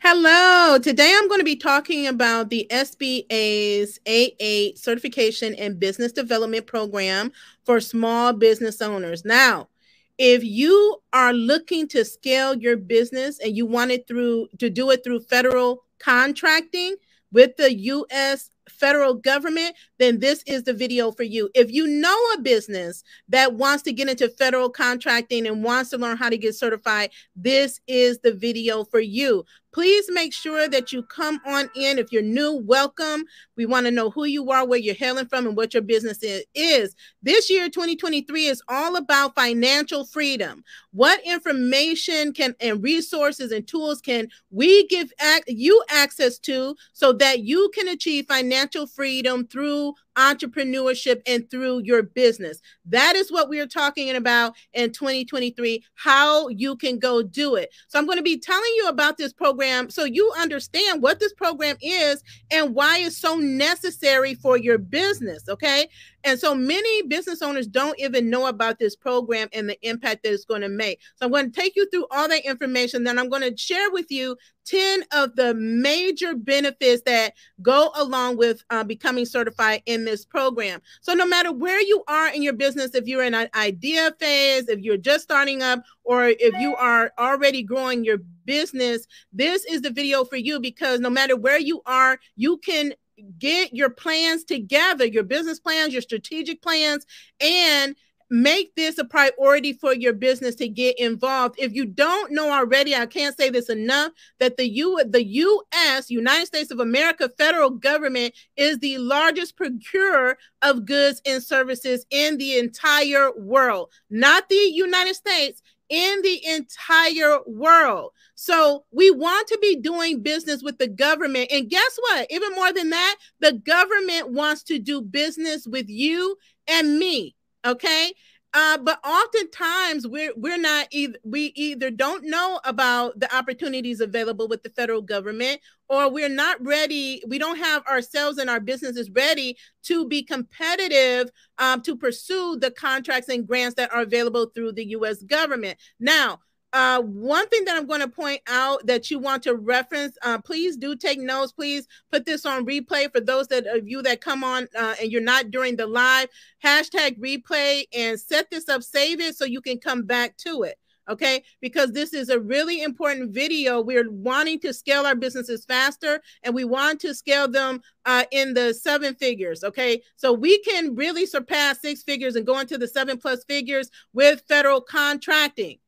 Hello. Today I'm going to be talking about the SBA's 8A Certification and Business Development Program for small business owners. Now, if you are looking to scale your business and you want it through to do it through federal contracting with the US federal government, then this is the video for you. If you know a business that wants to get into federal contracting and wants to learn how to get certified, this is the video for you. Please make sure that you come on in. If you're new, welcome. We want to know who you are, where you're hailing from, and what your business is. This year, 2023, is all about financial freedom. What information can and resources and tools can we give you access to so that you can achieve financial freedom through entrepreneurship and through your business. That is what we are talking about in 2023, how you can go do it. So I'm going to be telling you about this program so you understand what this program is and why it's so necessary for your business. Okay. And so many business owners don't even know about this program and the impact that it's going to make. So I'm going to take you through all that information. Then I'm going to share with you 10 of the major benefits that go along with uh, becoming certified in this program. So no matter where you are in your business, if you're in an idea phase, if you're just starting up, or if you are already growing your business, this is the video for you because no matter where you are, you can get your plans together, your business plans, your strategic plans, and make this a priority for your business to get involved. If you don't know already, I can't say this enough that the U the US, United States of America federal government is the largest procurer of goods and services in the entire world. Not the United States, in the entire world. So we want to be doing business with the government. And guess what? Even more than that, the government wants to do business with you and me. Okay. Uh, but oftentimes we're we're not either we either don't know about the opportunities available with the federal government or we're not ready we don't have ourselves and our businesses ready to be competitive um, to pursue the contracts and grants that are available through the u.s government. Now uh, one thing that I'm going to point out that you want to reference, uh, please do take notes. Please put this on replay for those that of you that come on uh, and you're not during the live. Hashtag replay and set this up, save it so you can come back to it. Okay, because this is a really important video. We're wanting to scale our businesses faster and we want to scale them uh, in the seven figures. Okay, so we can really surpass six figures and go into the seven plus figures with federal contracting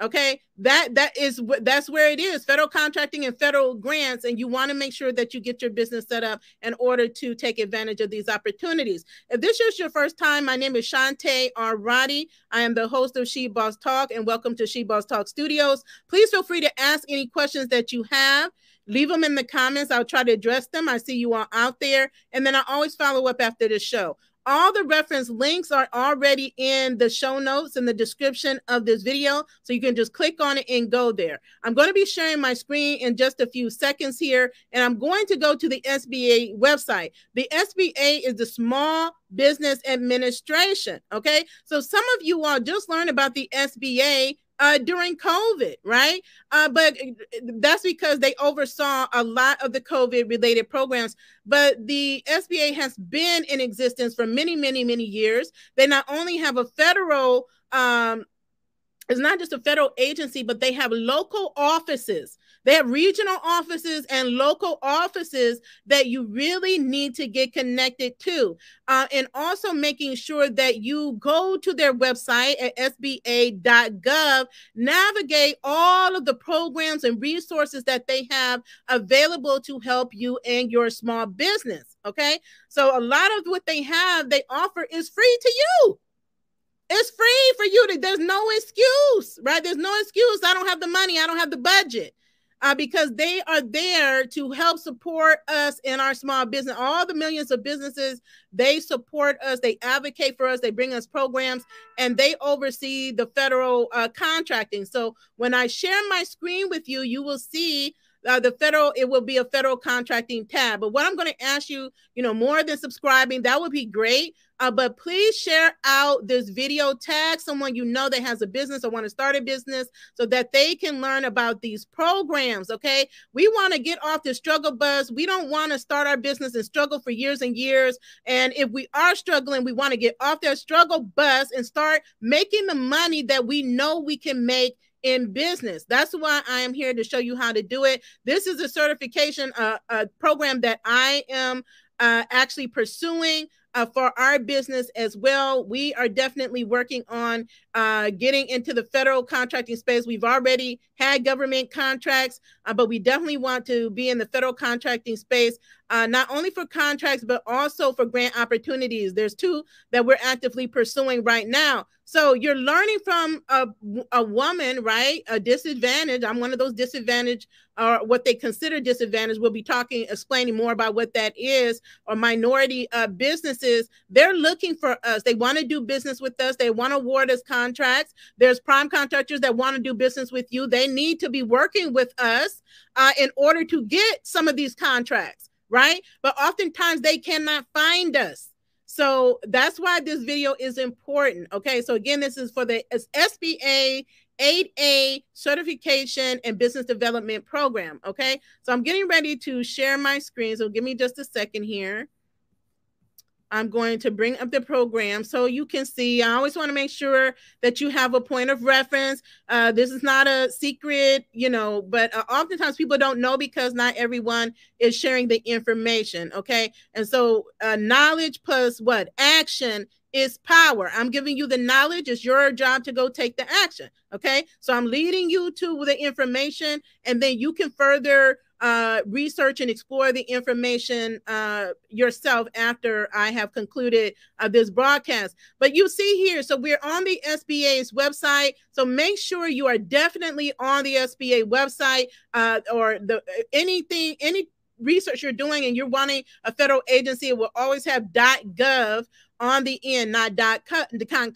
okay? That that is that's where it is. Federal contracting and federal grants and you want to make sure that you get your business set up in order to take advantage of these opportunities. If this is your first time my name is Shante Arati. I am the host of She Boss Talk and welcome to She Boss Talk Studios. Please feel free to ask any questions that you have. Leave them in the comments. I'll try to address them. I see you all out there. And then I always follow up after the show all the reference links are already in the show notes in the description of this video. So you can just click on it and go there. I'm going to be sharing my screen in just a few seconds here. And I'm going to go to the SBA website. The SBA is the Small Business Administration. Okay. So some of you all just learned about the SBA uh, during COVID, right? Uh, but uh, that's because they oversaw a lot of the COVID related programs. But the SBA has been in existence for many, many, many years. They not only have a federal um, it's not just a federal agency, but they have local offices. They have regional offices and local offices that you really need to get connected to. Uh, and also making sure that you go to their website at sba.gov, navigate all of the programs and resources that they have available to help you and your small business. Okay. So a lot of what they have, they offer is free to you. It's free for you to, there's no excuse, right? There's no excuse. I don't have the money, I don't have the budget. Uh, because they are there to help support us in our small business. All the millions of businesses, they support us, they advocate for us, they bring us programs, and they oversee the federal uh, contracting. So when I share my screen with you, you will see uh, the federal, it will be a federal contracting tab. But what I'm going to ask you, you know, more than subscribing, that would be great. Uh, but please share out this video, tag someone you know that has a business or want to start a business so that they can learn about these programs. Okay. We want to get off the struggle bus. We don't want to start our business and struggle for years and years. And if we are struggling, we want to get off that struggle bus and start making the money that we know we can make in business. That's why I am here to show you how to do it. This is a certification uh, a program that I am uh, actually pursuing uh, for our business as well. We are definitely working on uh, getting into the federal contracting space. We've already had government contracts, uh, but we definitely want to be in the federal contracting space, uh, not only for contracts, but also for grant opportunities. There's two that we're actively pursuing right now. So you're learning from a, a woman, right? A disadvantage. I'm one of those disadvantaged or what they consider disadvantaged. We'll be talking, explaining more about what that is, or minority uh, businesses. They're looking for us. They want to do business with us. They want to award us contracts. There's prime contractors that want to do business with you. They need to be working with us uh, in order to get some of these contracts, right? But oftentimes they cannot find us. So that's why this video is important. Okay. So again, this is for the SBA 8A certification and business development program. Okay. So I'm getting ready to share my screen. So give me just a second here. I'm going to bring up the program so you can see. I always want to make sure that you have a point of reference. Uh, this is not a secret, you know, but uh, oftentimes people don't know because not everyone is sharing the information. Okay. And so uh, knowledge plus what? Action is power. I'm giving you the knowledge. It's your job to go take the action. Okay. So I'm leading you to the information, and then you can further uh, research and explore the information uh, yourself after I have concluded uh, this broadcast. But you see here, so we're on the SBA's website. So make sure you are definitely on the SBA website uh, or the anything, any research you're doing and you're wanting a federal agency, it will always have .gov on the end, not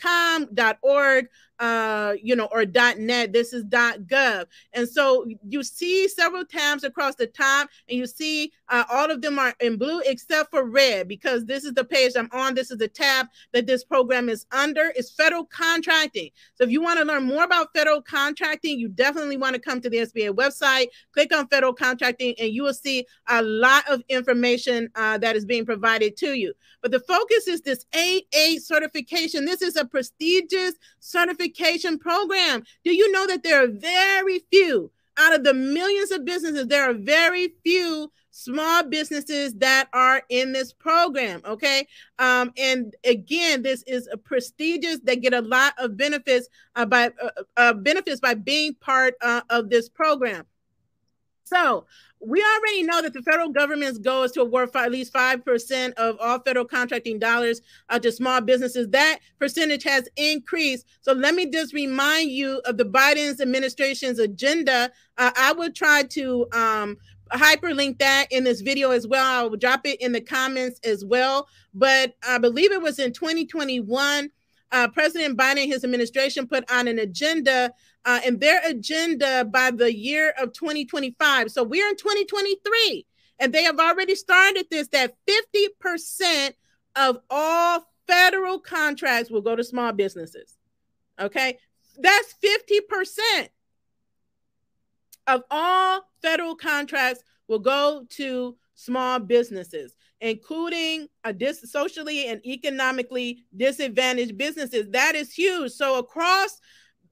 .com, dot .org, uh, you know, or .net. This is .gov. And so you see several tabs across the top, and you see uh, all of them are in blue except for red because this is the page I'm on. This is the tab that this program is under. It's federal contracting. So if you want to learn more about federal contracting, you definitely want to come to the SBA website, click on federal contracting, and you will see a lot of information uh, that is being provided to you. But the focus is this 8A certification. This is a prestigious certification program. Do you know that there are very few out of the millions of businesses, there are very few small businesses that are in this program. Okay. Um, and again, this is a prestigious, they get a lot of benefits uh, by uh, uh, benefits by being part uh, of this program. So we already know that the federal government's goal is to award at least 5% of all federal contracting dollars uh, to small businesses. That percentage has increased. So let me just remind you of the Biden's administration's agenda. Uh, I will try to um, hyperlink that in this video as well. I will drop it in the comments as well. But I believe it was in 2021 uh, President Biden and his administration put on an agenda, uh, and their agenda by the year of 2025. So we're in 2023, and they have already started this that 50% of all federal contracts will go to small businesses. Okay, that's 50% of all federal contracts will go to small businesses including a dis- socially and economically disadvantaged businesses. That is huge. So across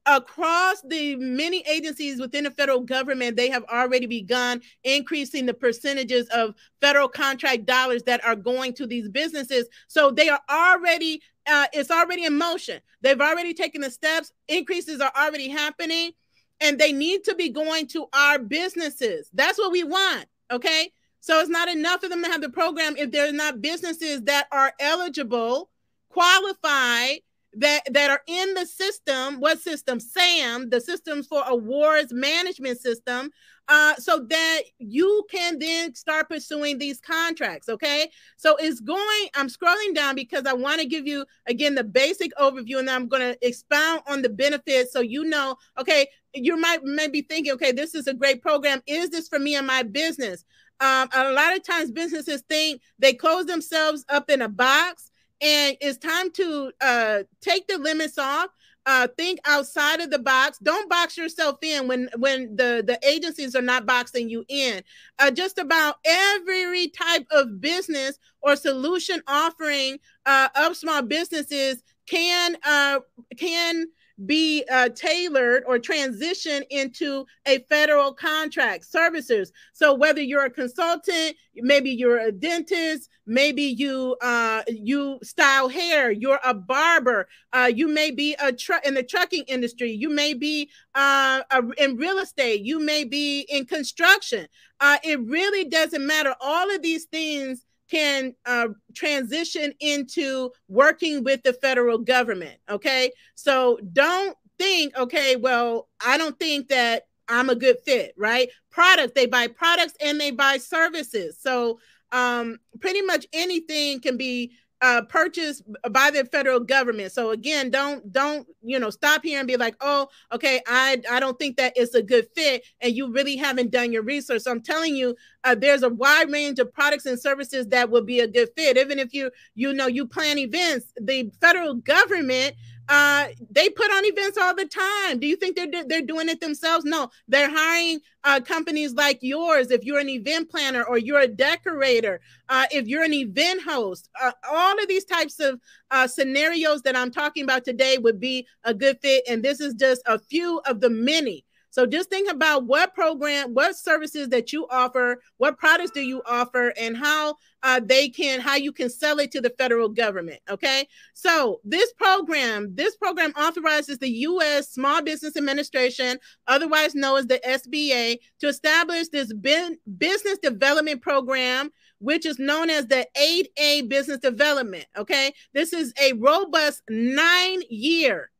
across the many agencies within the federal government, they have already begun increasing the percentages of federal contract dollars that are going to these businesses. So they are already, uh, it's already in motion. They've already taken the steps, increases are already happening, and they need to be going to our businesses. That's what we want. Okay. So it's not enough for them to have the program if they're not businesses that are eligible, qualified, that that are in the system. What system? SAM, the Systems for Awards Management System. Uh, so that you can then start pursuing these contracts. Okay. So it's going, I'm scrolling down because I want to give you again the basic overview and I'm going to expound on the benefits so you know, okay, you might maybe thinking, okay, this is a great program. Is this for me and my business? Um, a lot of times businesses think they close themselves up in a box and it's time to uh, take the limits off uh, think outside of the box. Don't box yourself in when when the the agencies are not boxing you in. Uh, just about every type of business or solution offering uh, of small businesses can uh, can be uh, tailored or transition into a federal contract services. So whether you're a consultant, maybe you're a dentist, maybe you uh, you style hair, you're a barber, uh, you may be a truck in the trucking industry, you may be uh, a, in real estate, you may be in construction. Uh, it really doesn't matter. All of these things can uh, transition into working with the federal government. Okay. So don't think, okay, well, I don't think that I'm a good fit, right? Product, they buy products and they buy services. So um, pretty much anything can be uh, purchased by the federal government. So again, don't don't you know stop here and be like, oh, okay, I I don't think that it's a good fit, and you really haven't done your research. So I'm telling you, uh, there's a wide range of products and services that would be a good fit. Even if you you know you plan events, the federal government uh, they put on events all the time. Do you think they're they're doing it themselves? No, they're hiring uh, companies like yours. If you're an event planner or you're a decorator, uh, if you're an event host, uh, all of these types of uh, scenarios that I'm talking about today would be a good fit. And this is just a few of the many so just think about what program, what services that you offer, what products do you offer, and how uh, they can, how you can sell it to the federal government. Okay. So this program, this program authorizes the U.S. Small Business Administration, otherwise known as the SBA, to establish this business development program which is known as the 8A business development. Okay. This is a robust nine year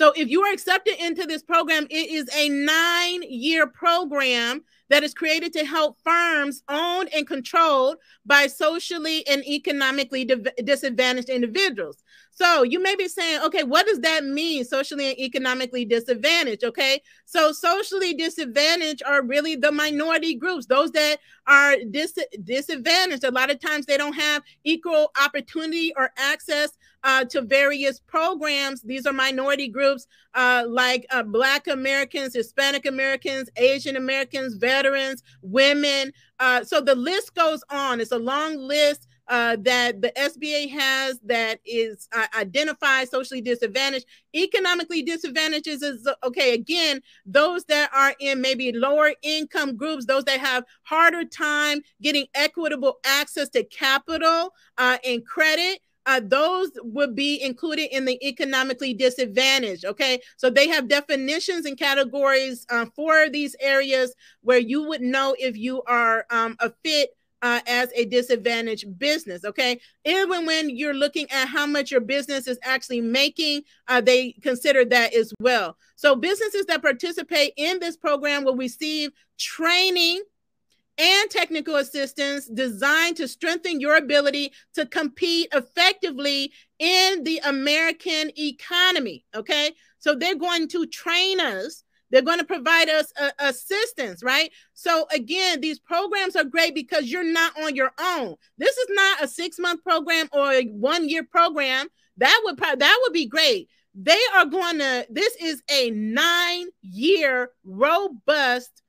so if you are accepted into this program, it is a nine year program that is created to help firms owned and controlled by socially and economically disadvantaged individuals. So you may be saying, okay, what does that mean, socially and economically disadvantaged? Okay, so socially disadvantaged are really the minority groups, those that are dis- disadvantaged. A lot of times they don't have equal opportunity or access uh, to various programs. These are minority groups uh, like uh, Black Americans, Hispanic Americans, Asian Americans, veterans, women. Uh, so the list goes on. It's a long list uh, that the SBA has that is uh, identified socially disadvantaged. Economically disadvantaged is, okay. Again, those that are in maybe lower income groups, those that have harder time getting equitable access to capital uh, and credit. Uh, those would be included in the economically disadvantaged. Okay, so they have definitions and categories uh, for these areas where you would know if you are um, a fit uh, as a disadvantaged business. Okay. Even when you're looking at how much your business is actually making, uh, they consider that as well. So, businesses that participate in this program will receive training and technical assistance designed to strengthen your ability to compete effectively in the American economy. Okay. So, they're going to train us they're going to provide us uh, assistance, right? So again, these programs are great because you're not on your own. This is not a six month program or a one year program. That would that would be great. They are going to. This is a nine year robust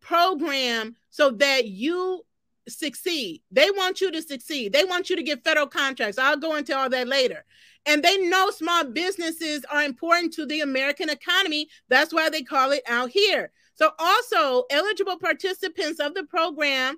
program so that you succeed. They want you to succeed. They want you to get federal contracts. I'll go into all that later. And they know small businesses are important to the American economy. That's why they call it out here. So, also, eligible participants of the program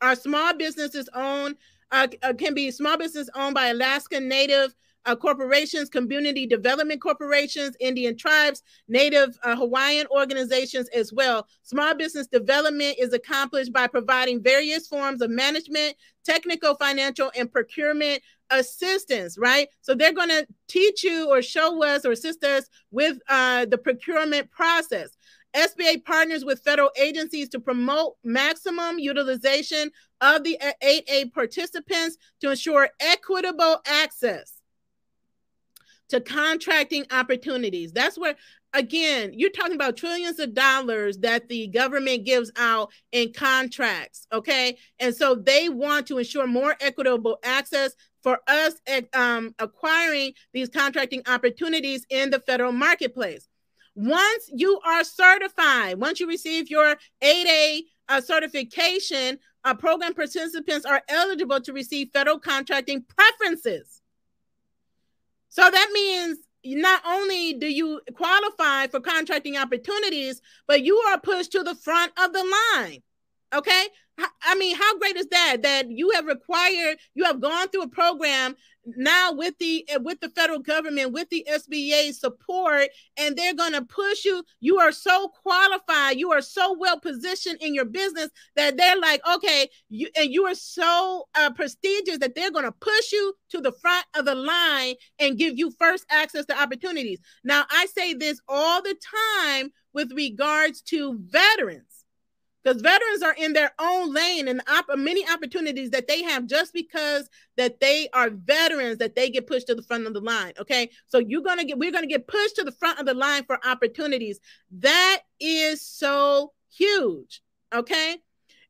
are small businesses owned, uh, uh, can be small business owned by Alaska Native uh, corporations, community development corporations, Indian tribes, Native uh, Hawaiian organizations as well. Small business development is accomplished by providing various forms of management, technical, financial, and procurement assistance, right? So they're going to teach you or show us or assist us with uh, the procurement process. SBA partners with federal agencies to promote maximum utilization of the 8A participants to ensure equitable access to contracting opportunities. That's where again, you're talking about trillions of dollars that the government gives out in contracts, okay? And so they want to ensure more equitable access for us um, acquiring these contracting opportunities in the federal marketplace. Once you are certified, once you receive your 8A uh, certification, uh, program participants are eligible to receive federal contracting preferences. So that means not only do you qualify for contracting opportunities, but you are pushed to the front of the line. Okay. I mean, how great is that? That you have required, you have gone through a program now with the eh, with the federal government with the SBA support and they're going to push you. You are so qualified. You are so well positioned in your business that they're like okay you and you are so uh, prestigious that they're going to push you to the front of the line and give you first access to opportunities. Now I say this all the time with regards to veterans because veterans are in their own lane and op- many opportunities that they have just because that they are veterans that they get pushed to the front of the line okay? So you're gonna get we're gonna get pushed to the front of the line for opportunities. That is so huge okay?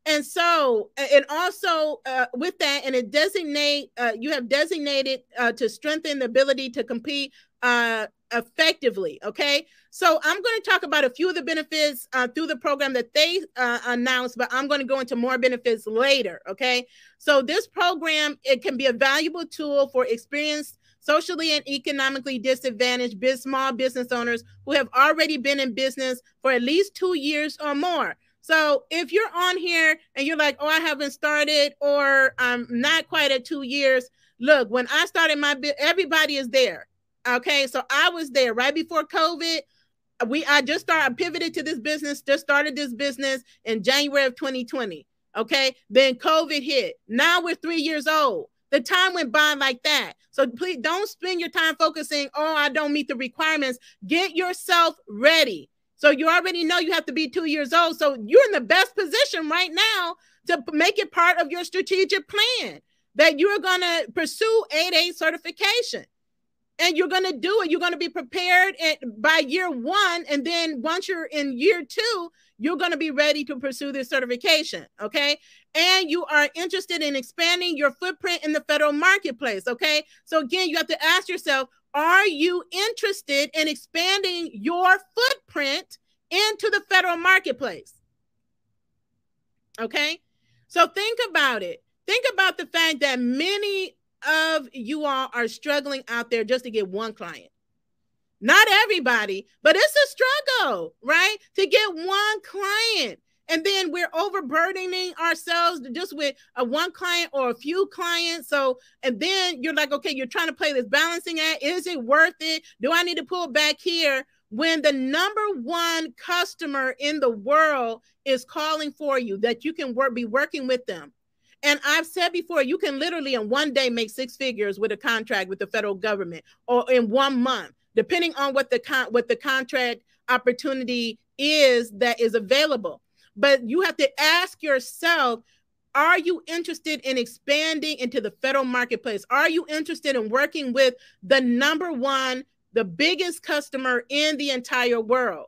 And so and also uh, with that and it designate uh, you have designated uh, to strengthen the ability to compete uh, effectively. Okay. So I'm going to talk about a few of the benefits uh, through the program that they uh, announced, but I'm going to go into more benefits later. Okay. So this program, it can be a valuable tool for experienced socially and economically disadvantaged small business owners who have already been in business for at least two years or more. So if you're on here and you're like, oh, I haven't started or I'm not quite at two years, look, when I started my everybody is there. Okay, so I was there right before COVID. We I just started pivoted to this business, just started this business in January of 2020. Okay, then COVID hit. Now we're three years old. The time went by like that. So please don't spend your time focusing, oh, I don't meet the requirements. Get yourself ready. So you already know you have to be two years old. So you're in the best position right now to make it part of your strategic plan that you're going to pursue 8A certification and you're going to do it. You're going to be prepared at, by year one. And then once you're in year two, you're going to be ready to pursue this certification. Okay. And you are interested in expanding your footprint in the federal marketplace. Okay. So again, you have to ask yourself are you interested in expanding your footprint into the federal marketplace? Okay. So think about it. Think about the fact that many of you all are struggling out there just to get one client. Not everybody, but it's a struggle, right? To get one client. And then we're overburdening ourselves just with a one client or a few clients. So, and then you're like, okay, you're trying to play this balancing act. Is it worth it? Do I need to pull back here? When the number one customer in the world is calling for you, that you can work, be working with them and I've said before, you can literally in one day make six figures with a contract with the federal government, or in one month, depending on what the con- what the contract opportunity is that is available. But you have to ask yourself, are you interested in expanding into the federal marketplace? Are you interested in working with the number one, the biggest customer in the entire world?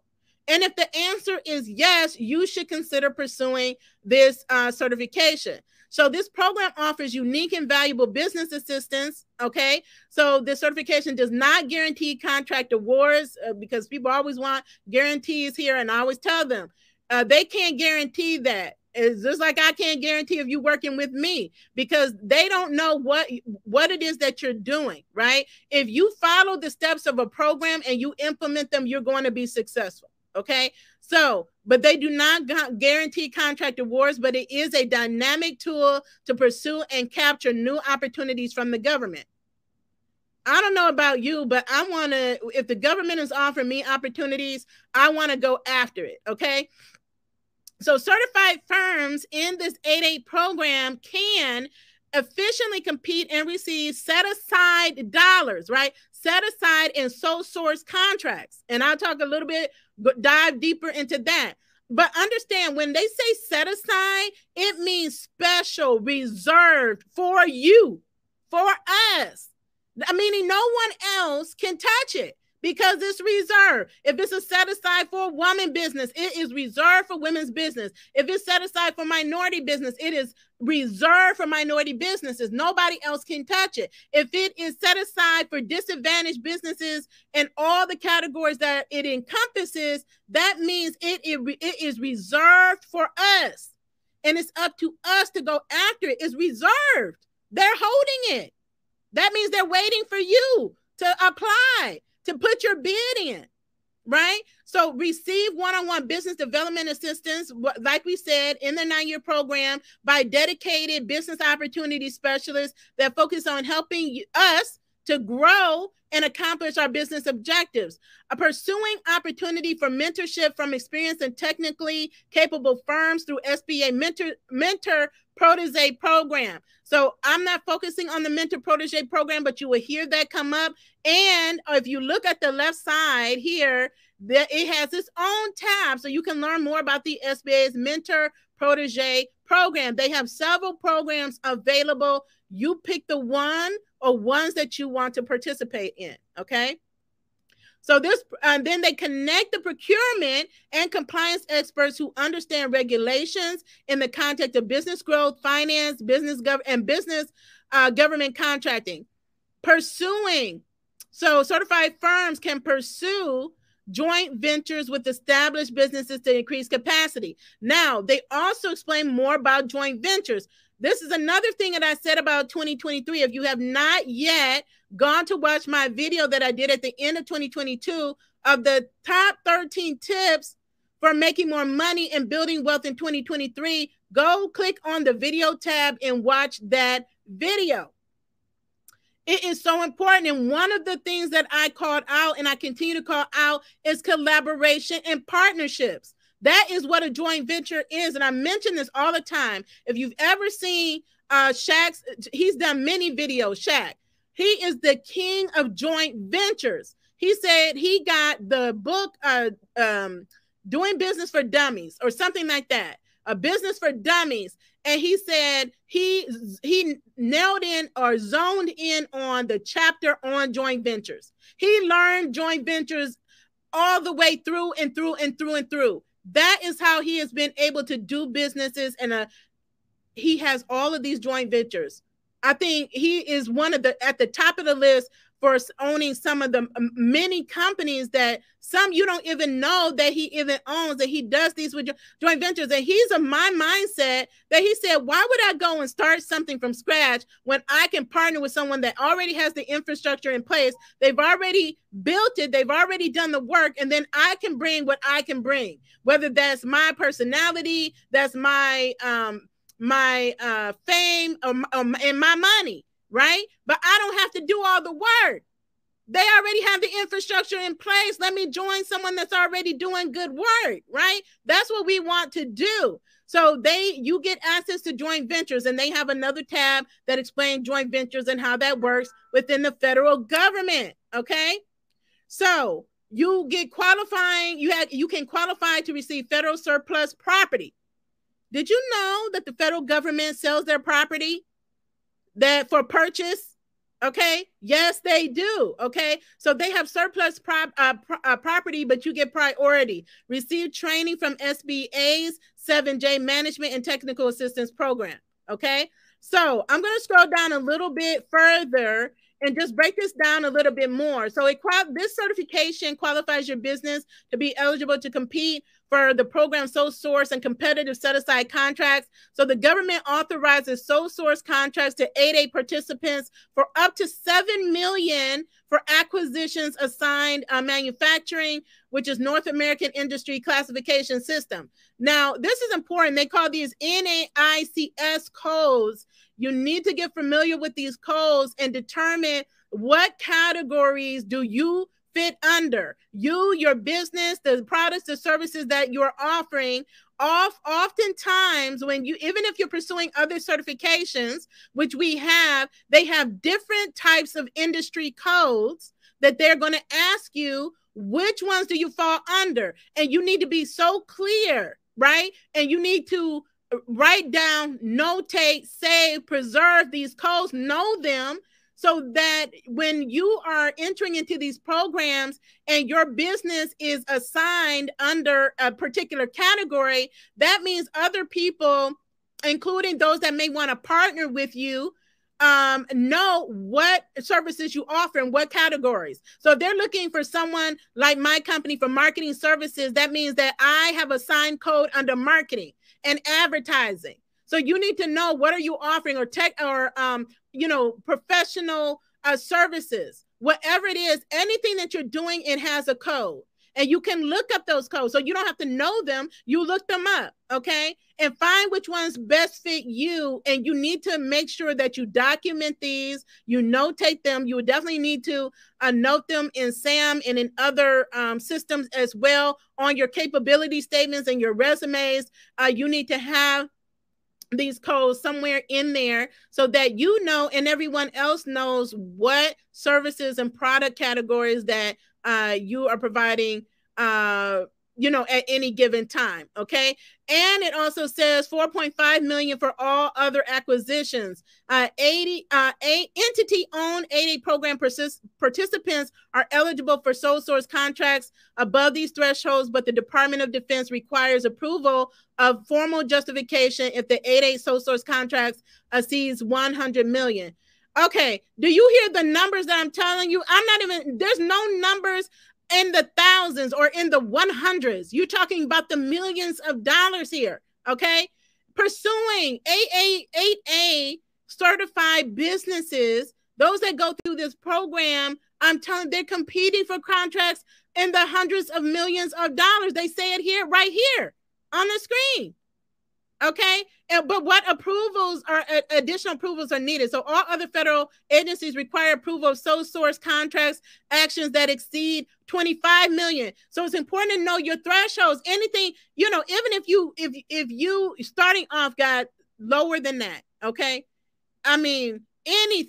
And if the answer is yes, you should consider pursuing this uh, certification. So this program offers unique and valuable business assistance. Okay. So this certification does not guarantee contract awards uh, because people always want guarantees here. And I always tell them uh, they can't guarantee that. It's just like I can't guarantee if you're working with me because they don't know what what it is that you're doing, right? If you follow the steps of a program and you implement them, you're going to be successful. Okay. So, but they do not guarantee contract awards, but it is a dynamic tool to pursue and capture new opportunities from the government. I don't know about you, but I want to, if the government is offering me opportunities, I want to go after it. Okay. So, certified firms in this 8A program can efficiently compete and receive set aside dollars, right? Set aside in sole source contracts. And I'll talk a little bit dive deeper into that. But understand when they say set aside, it means special, reserved for you, for us. I mean, no one else can touch it because it's reserved. If it's a set aside for woman business, it is reserved for women's business. If it's set aside for minority business, it is reserved for minority businesses. Nobody else can touch it. If it is set aside for disadvantaged businesses and all the categories that it encompasses, that means it, it, it is reserved for us. And it's up to us to go after it. It's reserved. They're holding it. That means they're waiting for you to apply, to put your bid in, right? So receive one-on-one business development assistance, like we said, in the nine-year program by dedicated business opportunity specialists that focus on helping us to grow and accomplish our business objectives. A pursuing opportunity for mentorship from experienced and technically capable firms through SBA mentor mentor protege program. So I'm not focusing on the mentor protege program, but you will hear that come up. And if you look at the left side here, that it has its own tab, so you can learn more about the SBA's mentor protege program. They have several programs available. You pick the one or ones that you want to participate in. Okay. So this, and then they connect the procurement and compliance experts who understand regulations in the context of business growth, finance, business gov, and business uh, government contracting. Pursuing, so certified firms can pursue joint ventures with established businesses to increase capacity. Now, they also explain more about joint ventures. This is another thing that I said about 2023. If you have not yet gone to watch my video that I did at the end of 2022 of the top 13 tips for making more money and building wealth in 2023, go click on the video tab and watch that video. It is so important. And one of the things that I called out and I continue to call out is collaboration and partnerships. That is what a joint venture is. And I mention this all the time. If you've ever seen uh Shaq's, he's done many videos, Shaq. He is the king of joint ventures. He said he got the book uh um doing business for dummies or something like that. A business for dummies and he said he he nailed in or zoned in on the chapter on joint ventures. He learned joint ventures all the way through and through and through and through. That is how he has been able to do businesses and a he has all of these joint ventures. I think he is one of the at the top of the list for owning some of the many companies that some you don't even know that he even owns that he does these with joint ventures. And he's of my mindset that he said why would i go and start something from scratch when i can partner with someone that already has the infrastructure in place? They've already built it. They've already done the work and then i can bring what i can bring. Whether that's my personality that's my um my uh fame or, or, and my money right? But I don't have to do all the work. They already have the infrastructure in place. Let me join someone that's already doing good work, right? That's what we want to do. So they you get access to joint ventures and they have another tab that explains joint ventures and how that works within the federal government, okay? So, you get qualifying, you have you can qualify to receive federal surplus property. Did you know that the federal government sells their property that for purchase? Okay? Yes they do okay? So they have surplus prop, uh, uh, property but you get priority. Receive training from sba's 7j management and technical assistance program okay? So i'm going to scroll down a little bit further and just break this down a little bit more. So it this certification qualifies your business to be eligible to compete for the program sole source and competitive set aside contracts. So the government authorizes sole source contracts to 8A participants for up to 7 million for acquisitions assigned uh, manufacturing, which is North American Industry Classification System. Now, this is important. They call these NAICS codes. You need to get familiar with these codes and determine what categories do you fit under. You your business the products the services that you're offering off oftentimes when you even if you're pursuing other certifications which we have they have different types of industry codes that they're going to ask you which ones do you fall under? And you need to be so clear right? And you need to uh, write down notate save preserve these codes know them so that when you are entering into these programs and your business is assigned under a particular category, that means other people, including those that may want to partner with you, um, know what services you offer and what categories. So if they're looking for someone like my company for marketing services, that means that I have a signed code under marketing and advertising. So you need to know what are you offering or tech or um, you know, professional uh, services, whatever it is, anything that you're doing, it has a code. And you can look up those codes. So you don't have to know them. You look them up, okay? And find which ones best fit you. And you need to make sure that you document these, you notate them. You definitely need to uh, note them in SAM and in other um, systems as well on your capability statements and your resumes. Uh, you need to have these codes somewhere in there so that you know and everyone else knows what services and product categories that uh, you are providing uh, you know at any given time okay and it also says 4.5 million for all other acquisitions. Uh 80 uh a entity owned 8A program participants are eligible for sole source contracts above these thresholds but the department of defense requires approval of formal justification if the 8A sole source contracts exceeds 100 million. Okay do you hear the numbers that i'm telling you? I'm not even there's no numbers in the thousands or in the 100s. You're talking about the millions of dollars here, okay? Pursuing AA, 8A certified businesses, those that go through this program, I'm telling they're competing for contracts in the hundreds of millions of dollars. They say it here, right here on the screen. Okay. And, but what approvals are uh, additional approvals are needed? So all other federal agencies require approval of sole source contracts actions that exceed 25 million. So it's important to know your thresholds. Anything, you know, even if you if if you starting off got lower than that, okay? I mean, any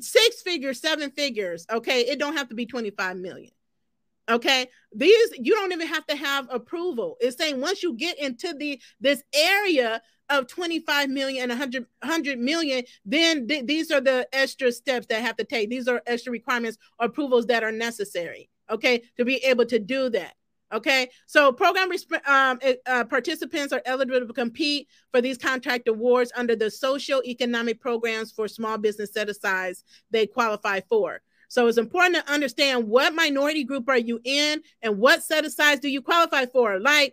six figures, seven figures, okay? It don't have to be 25 million. Okay, these you don't even have to have approval. It's saying once you get into the this area of 25 million and 100, 100 million, then th- these are the extra steps that have to take. These are extra requirements or approvals that are necessary. Okay, to be able to do that. Okay, so program um, uh, participants are eligible to compete for these contract awards under the social economic programs for small business set asides they qualify for. So it's important to understand what minority group are you in and what set asides do you qualify for. Like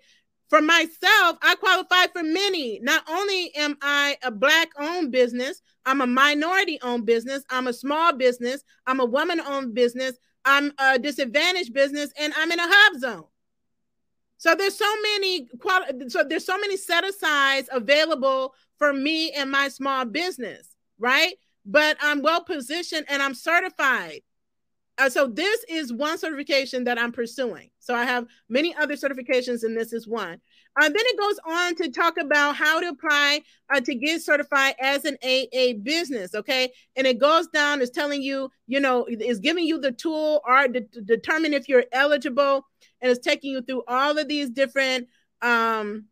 for myself, I qualify for many. Not only am I a black owned business, I'm a minority owned business, I'm a small business, I'm a woman owned business, I'm a disadvantaged business, and I'm in a hub zone. So there's so many quali- so there's so many set asides available for me and my small business, right? But I'm well positioned and I'm certified. Uh, so this is one certification that I'm pursuing. So I have many other certifications, and this is one. Uh, then it goes on to talk about how to apply uh, to get certified as an AA business. Okay, and it goes down It's telling you, you know, it's giving you the tool or to, to determine if you're eligible, and it's taking you through all of these different um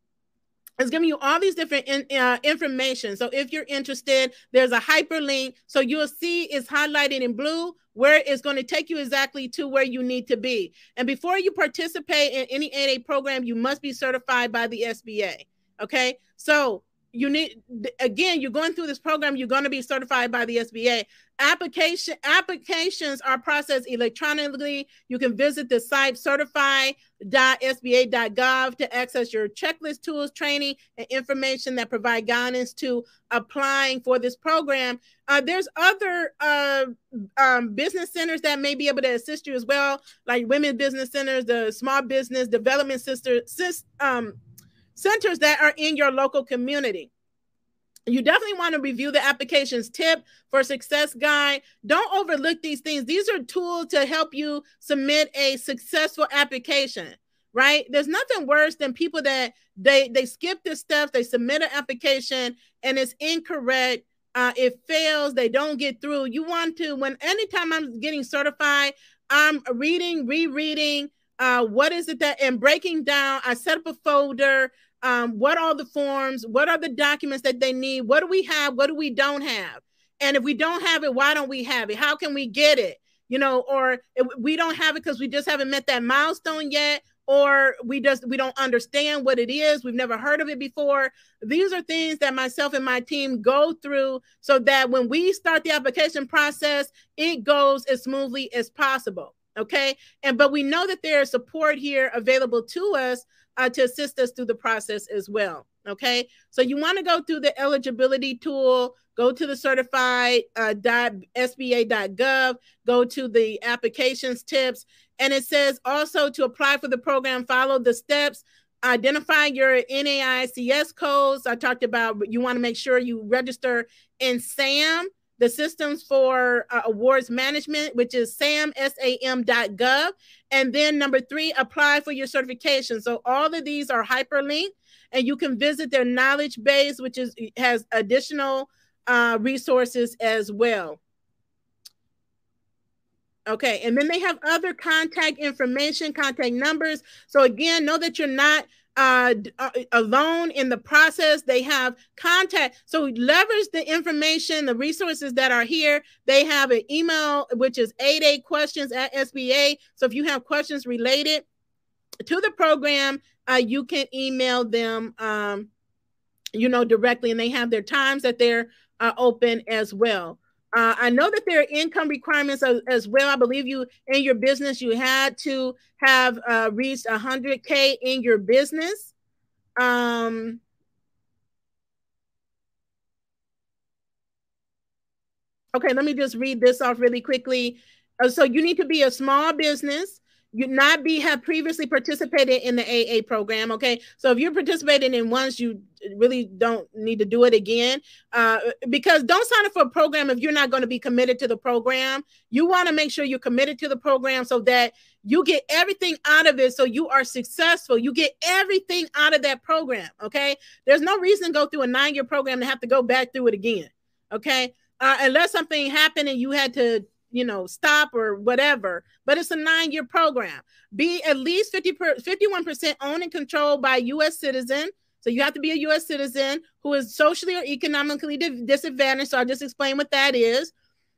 it's giving you all these different in, uh, information. So if you're interested, there's a hyperlink. So you'll see it's highlighted in blue where it's going to take you exactly to where you need to be. And before you participate in any AA program, you must be certified by the SBA. Okay. So you need again you're going through this program you're going to be certified by the sba application applications are processed electronically you can visit the site certify.sba.gov to access your checklist tools training and information that provide guidance to applying for this program uh, there's other uh, um, business centers that may be able to assist you as well like women business centers the small business development sister um, centers that are in your local community. You definitely want to review the applications tip for success guide. Don't overlook these things. These are tools to help you submit a successful application, right? There's nothing worse than people that they they skip this stuff, they submit an application and it's incorrect. Uh, it fails, they don't get through. You want to, when anytime I'm getting certified, I'm reading, rereading, uh, what is it that and breaking down. I set up a folder um, what are the forms, what are the documents that they need, what do we have, what do we don't have. And if we don't have it, why don't we have it? How can we get it? You know, or we don't have it because we just haven't met that milestone yet, or we just we don't understand what it is we've never heard of it before these are things that myself and my team go through so that when we start the application process it goes as smoothly as possible okay and but we know that there is support here available to us uh, to assist us through the process as well okay? So you want to go through the eligibility tool go to the certified uh, sba.gov go to the applications tips and it says also to apply for the program follow the steps identify your NAICS codes. I talked about you want to make sure you register in sam the systems for uh, awards management, which is sam.sam.gov. And then number three, apply for your certification. So all of these are hyperlinked and you can visit their knowledge base, which is has additional uh, resources as well. Okay, and then they have other contact information, contact numbers. So again, know that you're not uh, uh, alone in the process. They have contact. So leverage the information, the resources that are here. They have an email, which is 8A questions at SBA. So if you have questions related to the program, uh, you can email them, um, you know, directly, and they have their times that they're uh, open as well. Uh, I know that there are income requirements as, as, well. I believe you in your business, you had to have uh, reached 100K in your business. Um, okay, let me just read this off really quickly. Uh, so you need to be a small business you not be have previously participated in the 8A program. Okay, so if you're participating in once, you really don't need to do it again. Uh, because don't sign up for a program if you're not going to be committed to the program. You want to make sure you're committed to the program so that you get everything out of it, so you are successful. You get everything out of that program. Okay, there's no reason to go through a nine year program to have to go back through it again. Okay, uh, unless something happened and you had to you know, stop or whatever, but it's a nine year program. Be at least 50 per, 51% owned and controlled by U.S. citizen. So you have to be a U.S. citizen who is socially or economically disadvantaged. So I'll just explain what that is.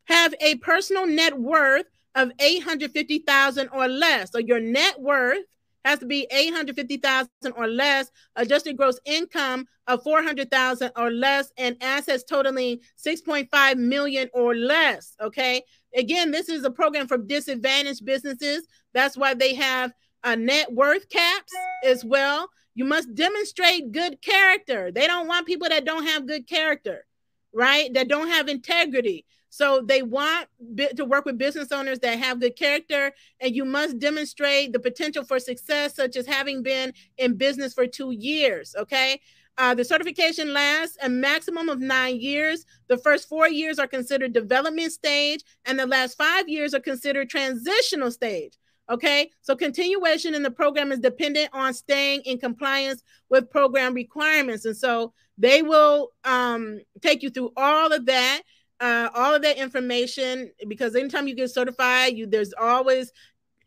Have a personal net worth of 850,000 or less. So your net worth has to be 850,000 or less, adjusted gross income of 400,000 or less, and assets totaling 6.5 million or less. Okay. Again, this is a program for disadvantaged businesses. That's why they have a net worth caps as well. You must demonstrate good character. They don't want people that don't have good character, right? That don't have integrity. So they want to work with business owners that have good character, and you must demonstrate the potential for success, such as having been in business for two years. Okay. Uh, the certification lasts a maximum of nine years. The first four years are considered development stage, and the last five years are considered transitional stage. Okay, so continuation in the program is dependent on staying in compliance with program requirements. And so they will um, take you through all of that. Uh, all of that information because anytime you get certified you there's always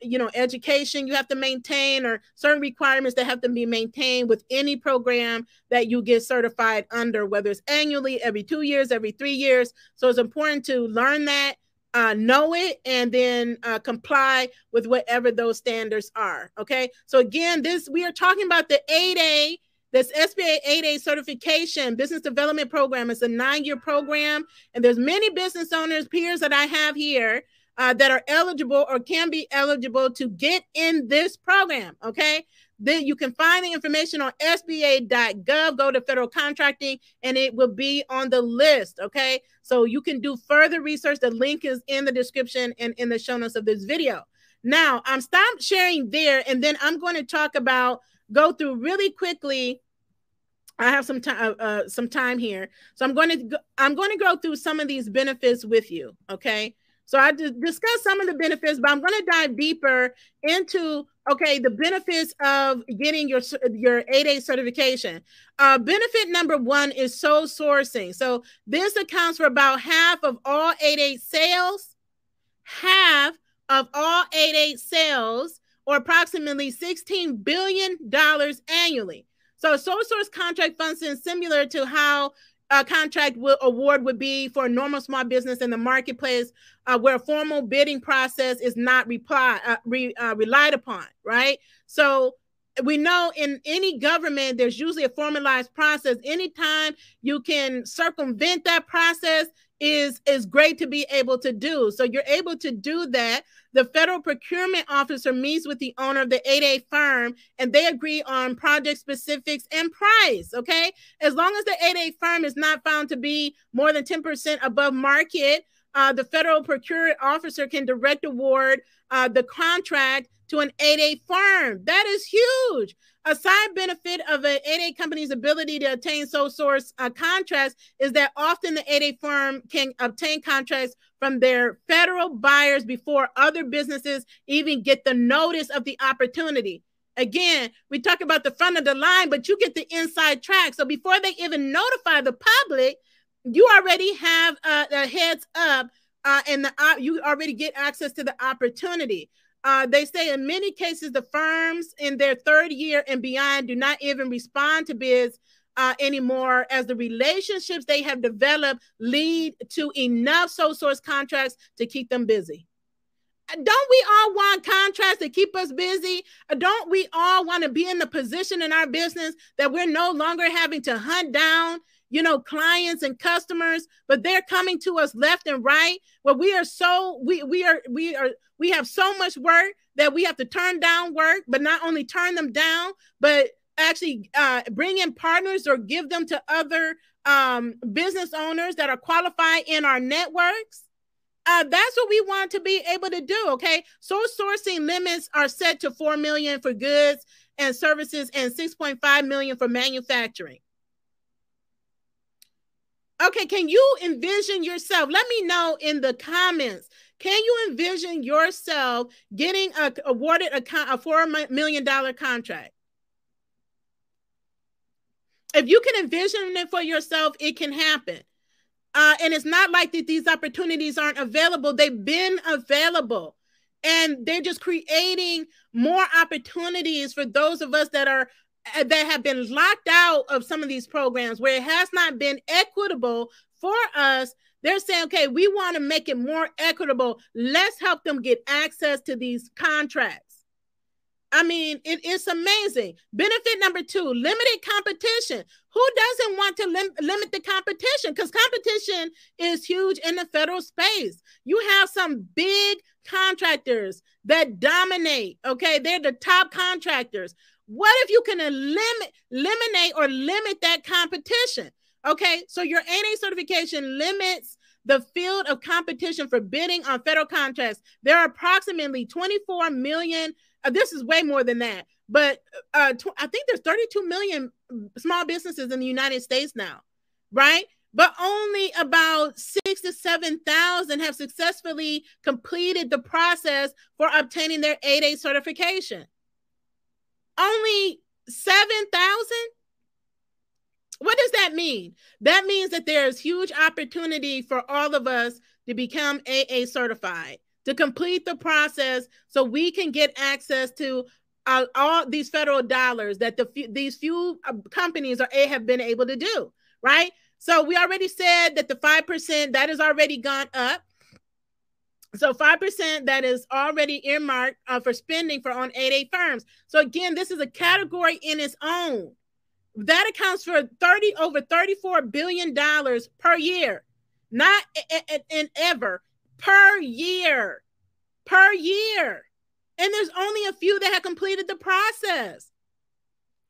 you know education you have to maintain or certain requirements that have to be maintained with any program that you get certified under whether it's annually every two years every three years. So it's important to learn that uh, know it and then uh, comply with whatever those standards are okay? So again this we are talking about the 8a this SBA 8A certification business development program. Is a nine-year program, and there's many business owners, peers that I have here uh, that are eligible or can be eligible to get in this program. Okay. Then you can find the information on SBA.gov. Go to federal contracting and it will be on the list. Okay. So you can do further research. The link is in the description and in the show notes of this video. Now, I'm stop sharing there and then I'm going to talk about, go through really quickly I have some time uh, uh, some time here. So I'm going to go, I'm going to go through some of these benefits with you, okay? So I discussed some of the benefits, but I'm going to dive deeper into okay the benefits of getting your your 8A certification. Uh, benefit number one is sole sourcing. So this accounts for about half of all 8A sales, half of all 8A sales, or approximately 16 billion dollars annually. So sole source contract function similar to how uh, contract will, award would be for a normal small business in the marketplace uh, where a formal bidding process is not reply, uh, re, uh, relied upon, right? So we know in any government, there's usually a formalized process. Anytime you can circumvent that process is, is great to be able to do. So you're able to do that the federal procurement officer meets with the owner of the 8A firm and they agree on project specifics and price. Okay. As long as the 8A firm is not found to be more than 10% above market, uh, the federal procurement officer can direct award uh, the contract to an 8A firm. That is huge. A side benefit of an 8A company's ability to obtain sole source uh, contracts is that often the 8A firm can obtain contracts from their federal buyers before other businesses even get the notice of the opportunity. Again, we talk about the front of the line, but you get the inside track. So before they even notify the public, you already have uh, a heads up uh, and the, uh, you already get access to the opportunity. Uh, they say in many cases, the firms in their third year and beyond do not even respond to bids uh, anymore as the relationships they have developed lead to enough sole source contracts to keep them busy. Uh, don't we all want contracts to keep us busy? Uh, don't we all want to be in the position in our business that we're no longer having to hunt down you know, clients and customers, but they're coming to us left and right. Where we are so we we are we are we have so much work that we have to turn down work, but not only turn them down, but actually uh, bring in partners or give them to other um, business owners that are qualified in our networks. Uh, that's what we want to be able to do. Okay, so sourcing limits are set to four million for goods and services and 6.5 million for manufacturing. Okay, can you envision yourself? Let me know in the comments. Can you envision yourself getting a, awarded a, a $4 million contract? If you can envision it for yourself, it can happen. Uh, and it's not like that these opportunities aren't available. They've been available. And they're just creating more opportunities for those of us that are Uh, that have been locked out of some of these programs where it has not been equitable for us they're saying okay we want to make it more equitable. Let's help them get access to these contracts. I mean it is amazing. Benefit number two limited competition. Who doesn't want to lim- limit the competition? Because competition is huge in the federal space. You have some big contractors that dominate okay? They're the top contractors what if you can eliminate, eliminate or limit that competition? Okay, so your 8A certification limits the field of competition for bidding on federal contracts. There are approximately 24 million. Uh, this is way more than that, but uh, tw- I think there's 32 million small businesses in the United States now, right? But only about six to 7,000 have successfully completed the process for obtaining their 8A certification only 7,000? What does that mean? That means that there's huge opportunity for all of us to become 8A certified, to complete the process so we can get access to uh, all these federal dollars that the these few uh, companies are have been able to do, right? So we already said that the 5% that has already gone up. So 5% that is already earmarked uh, for spending for on 8A firms. So again, this is a category in its own. That accounts for 30 over 34 billion dollars per year. Not in ever per year. Per year. And there's only a few that have completed the process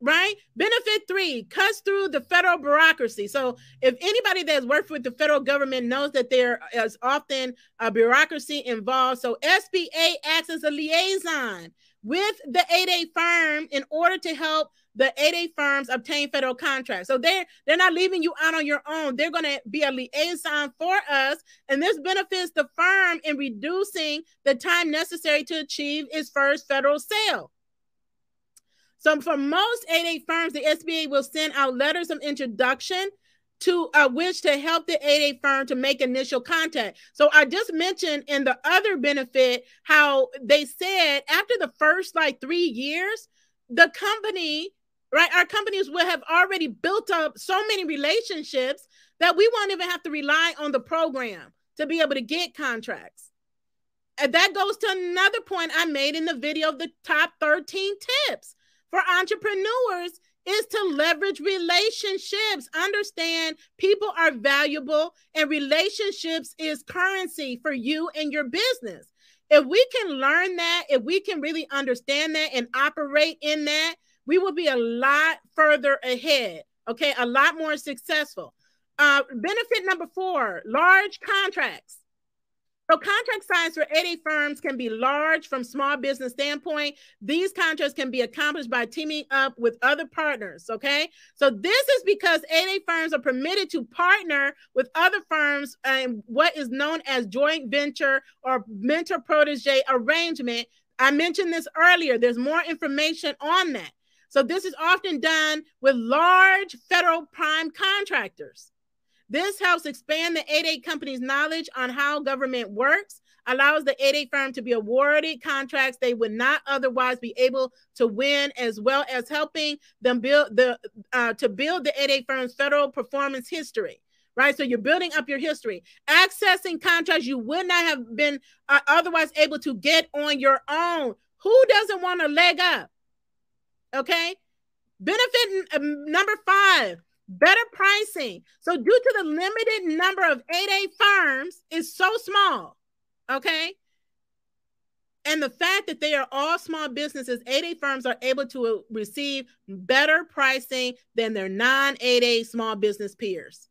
right? Benefit three cuts through the federal bureaucracy. So, if anybody that's worked with the federal government knows that there is often a bureaucracy involved, so SBA acts as a liaison with the 8A firm in order to help the 8A firms obtain federal contracts. So they're they're not leaving you out on your own. They're going to be a liaison for us, and this benefits the firm in reducing the time necessary to achieve its first federal sale. So for most 8A firms, the SBA will send out letters of introduction to uh, which to help the 8A firm to make initial contact. So I just mentioned in the other benefit how they said after the first like three years, the company right? Our companies will have already built up so many relationships that we won't even have to rely on the program to be able to get contracts. And that goes to another point I made in the video of the top 13 tips for entrepreneurs is to leverage relationships. Understand people are valuable and relationships is currency for you and your business. If we can learn that, if we can really understand that and operate in that, we will be a lot further ahead. Okay, a lot more successful. Uh, benefit number four large contracts. So contract size for 8A firms can be large from small business standpoint. These contracts can be accomplished by teaming up with other partners. Okay. So this is because 8A firms are permitted to partner with other firms and what is known as joint venture or mentor protege arrangement. I mentioned this earlier. There's more information on that. So this is often done with large federal prime contractors. This helps expand the 8A company's knowledge on how government works, allows the 8A firm to be awarded contracts they would not otherwise be able to win, as well as helping them build the uh, to build the 8A firm's federal performance history. Right, so you're building up your history, accessing contracts you would not have been uh, otherwise able to get on your own. Who doesn't want a leg up? Okay, benefit um, number five better pricing. So, due to the limited number of 8A firms, is so small. Okay. And the fact that they are all small businesses, 8A firms are able to receive better pricing than their non 8A small business peers.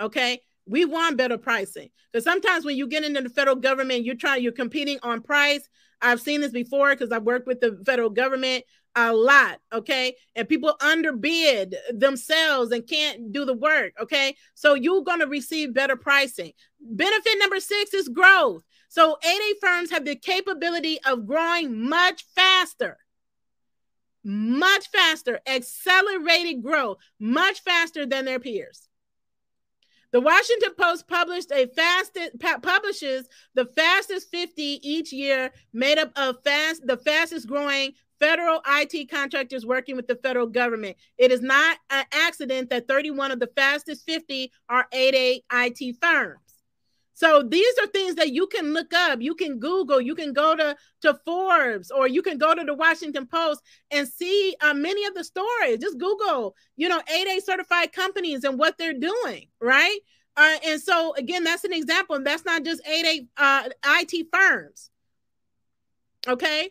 Okay. We want better pricing because sometimes when you get into the federal government, you're trying, you're competing on price. I've seen this before because I've worked with the federal government a lot, okay? And people underbid themselves and can't do the work, okay? So you're going to receive better pricing. Benefit number six is growth. So 8A firms have the capability of growing much faster. Much faster, accelerated growth, much faster than their peers. The Washington Post published a fastest publishes the fastest 50 each year, made up of fast the fastest growing federal IT contractors working with the federal government. It is not an accident that 31 of the fastest 50 are 8A IT firms. So these are things that you can look up. You can Google, you can go to, to Forbes, or you can go to the Washington Post and see uh, many of the stories. Just Google, you know, 8A certified companies and what they're doing, right? Uh, and so, again, that's an example. And That's not just 8A uh, IT firms. Okay.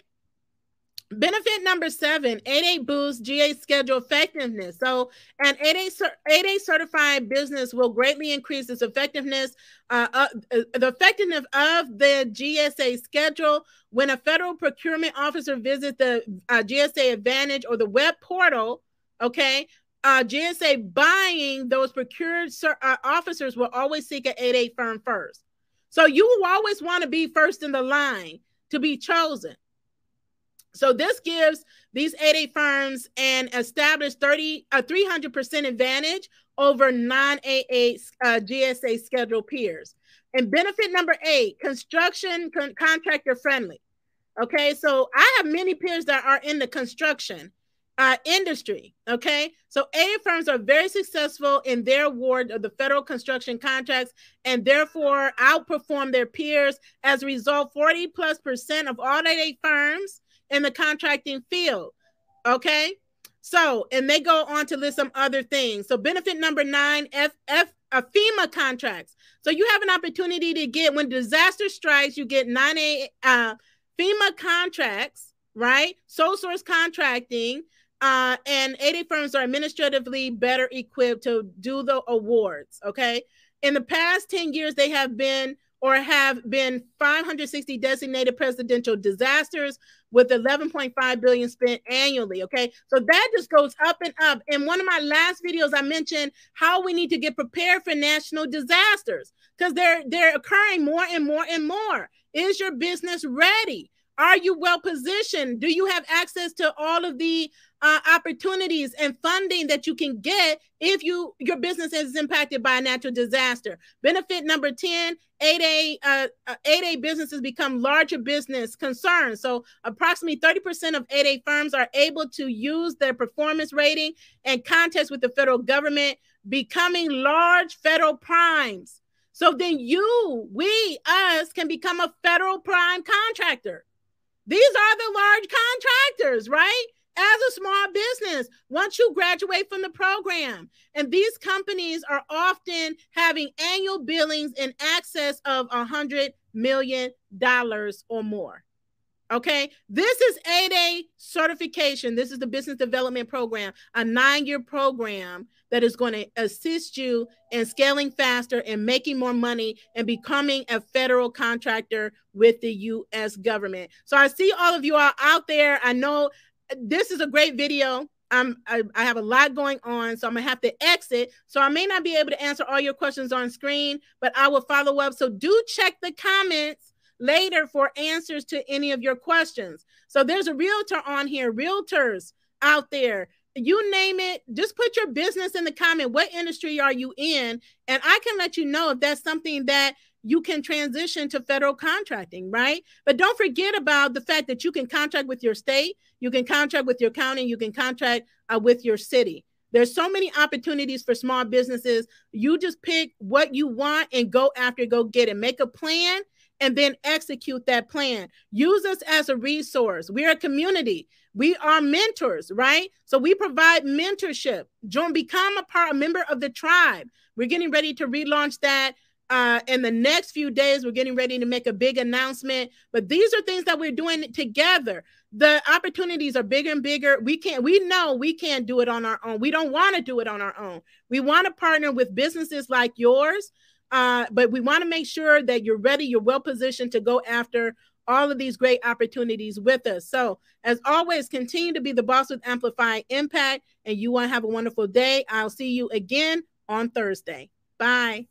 Benefit number seven, 8A boosts GSA schedule effectiveness. So, an 8A, 8A certified business will greatly increase its effectiveness, uh, uh, the effectiveness of the GSA schedule. When a federal procurement officer visits the uh, GSA Advantage or the web portal, okay, uh, GSA buying those procured uh, officers will always seek an 8A firm first. So, you will always want to be first in the line to be chosen. So this gives these 8A firms an established 30 a 300% advantage over non-8A uh, GSA schedule peers. And benefit number eight, construction con- contractor friendly. Okay, so I have many peers that are in the construction uh, industry. Okay, so A firms are very successful in their award of the federal construction contracts and therefore outperform their peers. As a result, 40 plus percent of all 8A firms in the contracting field. Okay. So, and they go on to list some other things. So, benefit number nine, F, F, uh, FEMA contracts. So, you have an opportunity to get when disaster strikes, you get nine A uh, FEMA contracts, right? Sole source contracting, uh, and 8A firms are administratively better equipped to do the awards. Okay. In the past 10 years, they have been or have been 560 designated presidential disasters with 11.5 billion spent annually okay? So that just goes up and up. In one of my last videos i mentioned how we need to get prepared for national disasters because they're they're occurring more and more and more. Is your business ready Are you well positioned? Do you have access to all of the uh, opportunities and funding that you can get if you your business is impacted by a natural disaster? Benefit number 10, 8A uh, 8A uh, businesses become larger business concerns. So approximately 30% of 8A firms are able to use their performance rating and contest with the federal government, becoming large federal primes. So then you, we, us can become a federal prime contractor. These are the large contractors, right? As a small business, once you graduate from the program, and these companies are often having annual billings in excess of a hundred million dollars or more. Okay, this is 8A certification. This is the business development program, a nine year program that is going to assist you in scaling faster and making more money and becoming a federal contractor with the US government. So I see all of you are out there. I know this is a great video. I'm, I, I have a lot going on, so I'm gonna have to exit. So I may not be able to answer all your questions on screen, but I will follow up. So do check the comments later for answers to any of your questions. So there's a realtor on here, realtors out there. You name it, just put your business in the comment. What industry are you in? And I can let you know if that's something that you can transition to federal contracting, right? But don't forget about the fact that you can contract with your state, you can contract with your county, you can contract uh, with your city. There's so many opportunities for small businesses. You just pick what you want and go after, go get it. Make a plan and then execute that plan. Use us as a resource. We're a community. We are mentors, right? So we provide mentorship. Join, become a part, a member of the tribe. We're getting ready to relaunch that uh, in the next few days. We're getting ready to make a big announcement. But these are things that we're doing together. The opportunities are bigger and bigger. We can't. We know we can't do it on our own. We don't want to do it on our own. We want to partner with businesses like yours uh, but we want to make sure that you're ready, you're well positioned to go after all of these great opportunities with us. So, as always, continue to be the boss with amplifying impact, and you want to have a wonderful day. I'll see you again on Thursday. Bye.